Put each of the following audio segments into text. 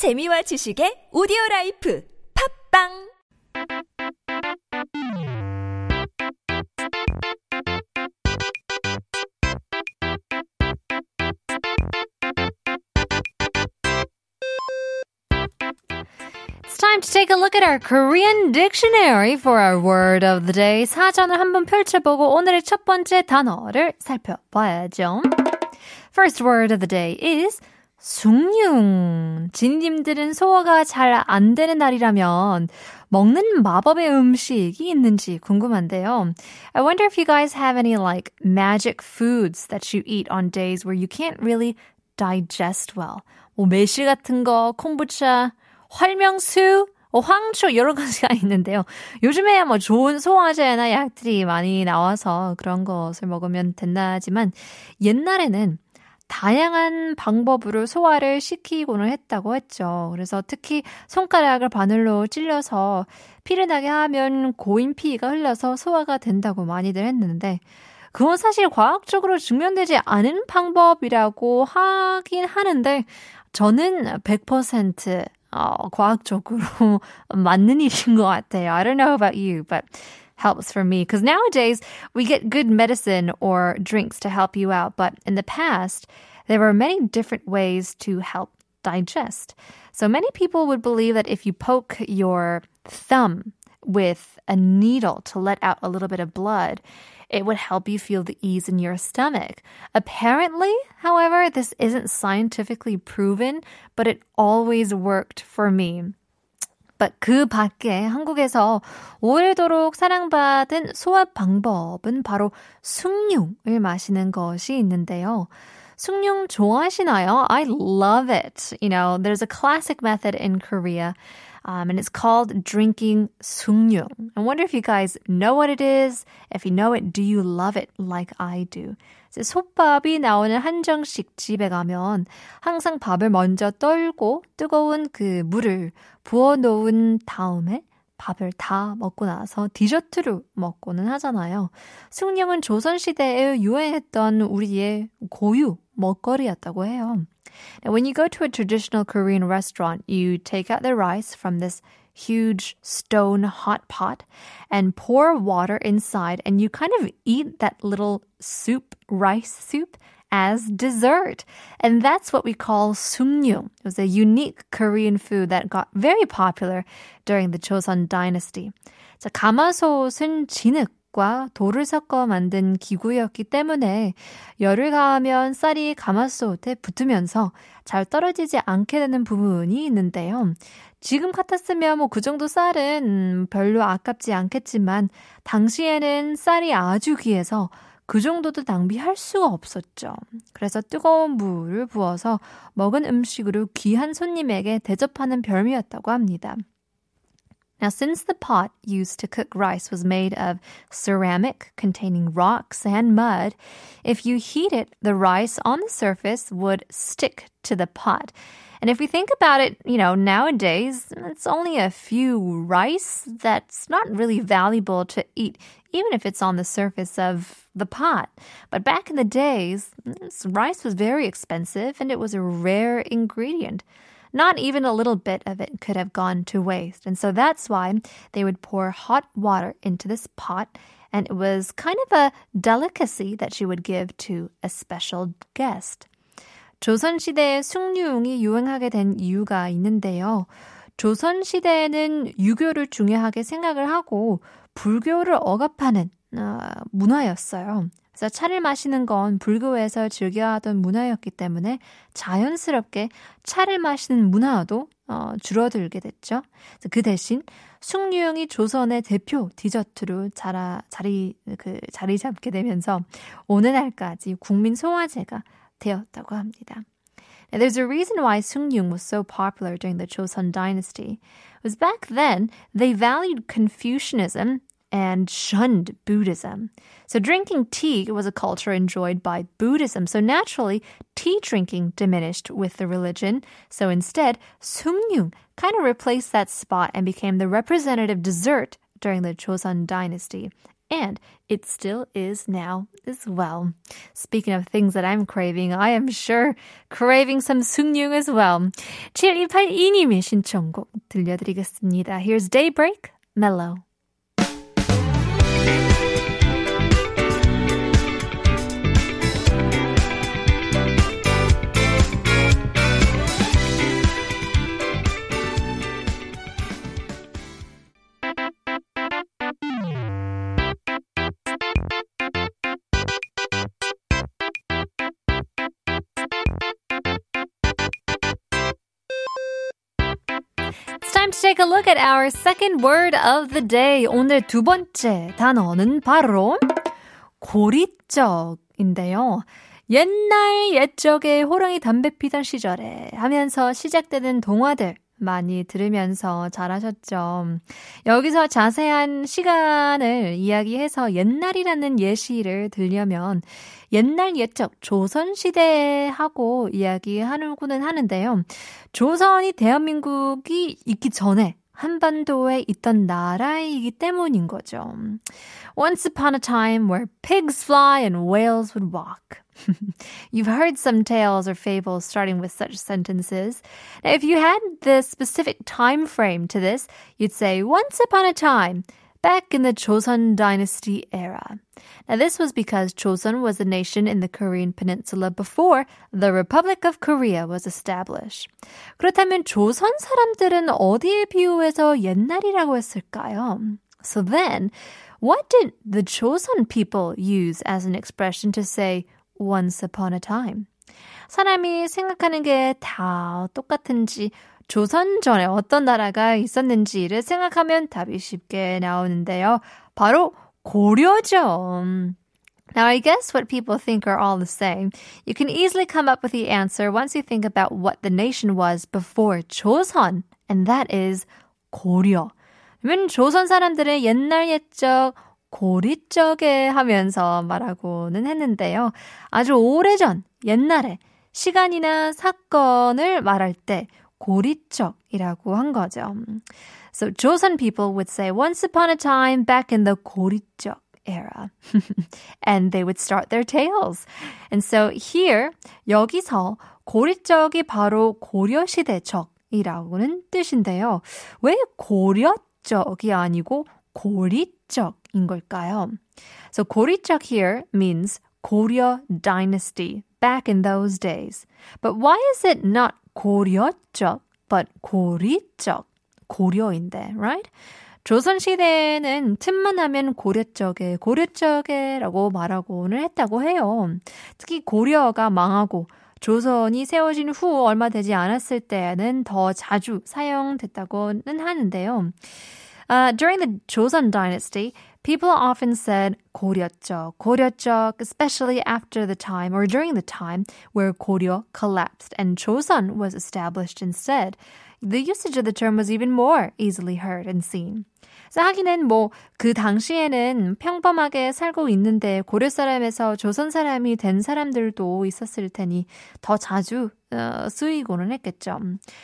재미와 지식의 오디오 라이프 팝빵 It's time to take a look at our Korean dictionary for our word of the day. 사전을 한번 펼쳐보고 오늘의 첫 번째 단어를 살펴봐야죠. First word of the day is 숭늉. 지니님들은 소화가 잘 안 되는 날이라면 먹는 마법의 음식이 있는지 궁금한데요. I wonder if you guys have any like magic foods that you eat on days where you can't really digest well. 뭐 매실 같은 거, 콤부차, 활명수, 어, 황초 여러 가지가 있는데요. 요즘에야 뭐 좋은 소화제나 약들이 많이 나와서 그런 것을 먹으면 된다지만 옛날에는 다양한 방법으로 소화를 시키고는 했다고 했죠. 그래서 특히 손가락을 바늘로 찔려서 피를 나게 하면 고인 피가 흘러서 소화가 된다고 많이들 했는데 그건 사실 과학적으로 증명되지 않은 방법이라고 하긴 하는데 저는 100% 어, 과학적으로 맞는 일인 것 같아요. I don't know about you, but helps for me because nowadays we get good medicine or drinks to help you out. But in the past, there were many different ways to help digest. So many people would believe that if you poke your thumb with a needle to let out a little bit of blood, it would help you feel the ease in your stomach. Apparently, however, this isn't scientifically proven, but it always worked for me. 그 밖에 한국에서 오래도록 사랑받은 소화 방법은 바로 숭늉을 마시는 것이 있는데요. 숭늉 좋아하시나요? I love it. You know, there's a classic method in Korea. Um, and it's called drinking 숭늉. I wonder if you guys know what it is. If you know it, do you love it like I do? 이제 솥밥이 나오는 한정식 집에 가면 항상 밥을 먼저 떨고 뜨거운 그 물을 부어 놓은 다음에 밥을 다 먹고 나서 디저트로 먹고는 하잖아요. 숭늉은 조선시대에 유행했던 우리의 고유 먹거리였다고 해요. Now, when you go to a traditional Korean restaurant, you take out the rice from this huge stone hot pot and pour water inside, and you kind of eat that little soup, rice soup, as dessert. And that's what we call sungnyum. It was a unique Korean food that got very popular during the Joseon dynasty. 자, 가마솥은 진흙 과 돌을 섞어 만든 기구였기 때문에 열을 가하면 쌀이 가마솥에 붙으면서 잘 떨어지지 않게 되는 부분이 있는데요. 지금 같았으면 뭐 그 정도 쌀은 별로 아깝지 않겠지만 당시에는 쌀이 아주 귀해서 그 정도도 낭비할 수가 없었죠. 그래서 뜨거운 물을 부어서 먹은 음식으로 귀한 손님에게 대접하는 별미였다고 합니다. Now, since the pot used to cook rice was made of ceramic containing rocks and mud, if you heat it, the rice on the surface would stick to the pot. And if we think about it, you know, nowadays, it's only a few rice that's not really valuable to eat, even if it's on the surface of the pot. But back in the days, rice was very expensive and it was a rare ingredient. Not even a little bit of it could have gone to waste. And so that's why they would pour hot water into this pot. And it was kind of a delicacy that she would give to a special guest. 조선시대에 숭늉이 유행하게 된 이유가 있는데요. 조선시대에는 유교를 중요하게 생각을 하고 불교를 억압하는 어, 문화였어요. 그래서 차를 마시는 건 불교에서 즐겨 하던 문화였기 때문에 자연스럽게 차를 마시는 문화도 어, 줄어들게 됐죠. 그 대신 숭늉이 조선의 대표 디저트로 자라, 자리, 그, 자리 잡게 되면서 오늘날까지 국민 소화제가 되었다고 합니다. Now, there's a reason why Sungyung was so popular during the Joseon dynasty. It was back then they valued Confucianism and shunned Buddhism. So drinking tea was a culture enjoyed by Buddhism. So naturally, tea drinking diminished with the religion. So instead, Sungyung kind of replaced that spot and became the representative dessert during the Joseon dynasty. And it still is now as well. Speaking of things that I'm craving, I am sure craving some 숭늉 as well. 7282님의 신청곡 들려드리겠습니다. Here's Daybreak, Mellow. Take a look at our second word of the day. 오늘 두 번째 단어는 바로 고리적인데요. 옛날 옛적에 호랑이 담배 피던 시절에 하면서 시작되는 동화들 많이 들으면서 잘하셨죠. 여기서 자세한 시간을 이야기해서 옛날이라는 예시를 들려면 옛날 옛적 조선시대하고 이야기하는구는 하는데요. 조선이 대한민국이 있기 전에 한반도에 있던 나라이기 때문인 거죠. Once upon a time where pigs fly and whales would walk. You've heard some tales or fables starting with such sentences. Now, if you had the specific time frame to this, you'd say once upon a time, back in the Joseon dynasty era. Now, this was because Joseon was a nation in the Korean peninsula before the Republic of Korea was established. 그렇다면 조선 사람들은 어디에 비유해서 옛날이라고 했을까요? So then, what did the Joseon people use as an expression to say once upon a time? 사람이 생각하는 게 다 똑같은지 조선 전에 어떤 나라가 있었는지를 생각하면 답이 쉽게 나오는데요. 바로 고려죠. Now, I guess what people think are all the same. You can easily come up with the answer once you think about what the nation was before 조선, and that is 고려. 그러면 조선 사람들의 옛날 옛적 고리적에 하면서 말하고는 했는데요. 아주 오래전, 옛날에 시간이나 사건을 말할 때 고리적이라고 한 거죠. So Joseon people would say once upon a time back in the 고리적 era. and they would start their tales. And so here 여기서 고리적이 바로 고려시대적이라고는 뜻인데요. 왜 고려적이 아니고 고리적 인 걸까요? So 고리적 here means Goryeo dynasty back in those days. But why is it not 고려적 but 고리적? 고려인데, right? 조선시대에는 틈만 하면 고려적에, 고려적에 라고 말하고는 했다고 해요. 특히 고려가 망하고 조선이 세워진 후 얼마 되지 않았을 때는 더 자주 사용됐다고는 하는데요. Uh, during the Joseon dynasty, people often said 고려적, 고려적, especially after the time or during the time where Goryeo collapsed and Joseon was established instead. The usage of the term was even more easily heard and seen. 그래서 하기는 뭐 그 당시에는 평범하게 살고 있는데 고려 사람에서 조선 사람이 된 사람들도 있었을 테니 더 자주 어, 쓰이고는 했겠죠.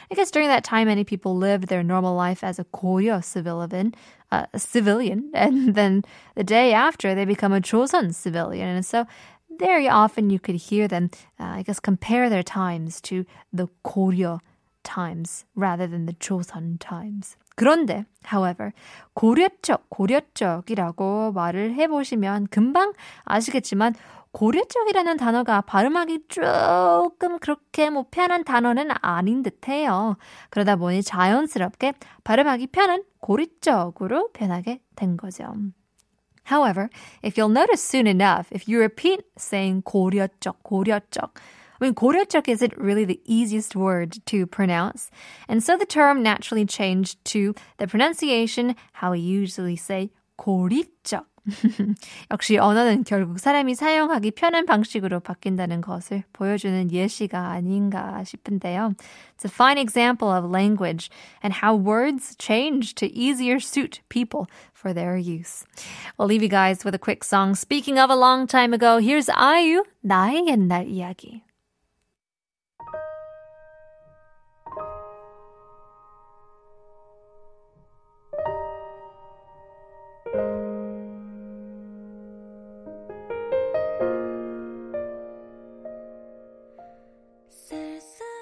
I guess during that time many people lived their normal life as a Goryeo civilian, uh, civilian, and then the day after they become a Joseon civilian, and so very often you could hear them, uh, I guess, compare their times to the Goryeo times rather than the Joseon times. 그런데, however, 고려적, 고려적이라고 말을 해보시면 금방 아시겠지만 고려적이라는 단어가 발음하기 조금 그렇게 뭐 편한 단어는 아닌 듯해요. 그러다 보니 자연스럽게 발음하기 편한 고리적으로 변하게 된 거죠. However, if you'll notice soon enough, if you repeat saying 고려적, 고려적, I mean, 고려적 isn't really the easiest word to pronounce. And so the term naturally changed to the pronunciation, how we usually say 고리적. 역시 언어는 결국 사람이 사용하기 편한 방식으로 바뀐다는 것을 보여주는 예시가 아닌가 싶은데요. It's a fine example of language and how words change to easier suit people for their use. We'll leave you guys with a quick song. Speaking of a long time ago, here's 아이유, 나의 옛날 이야기.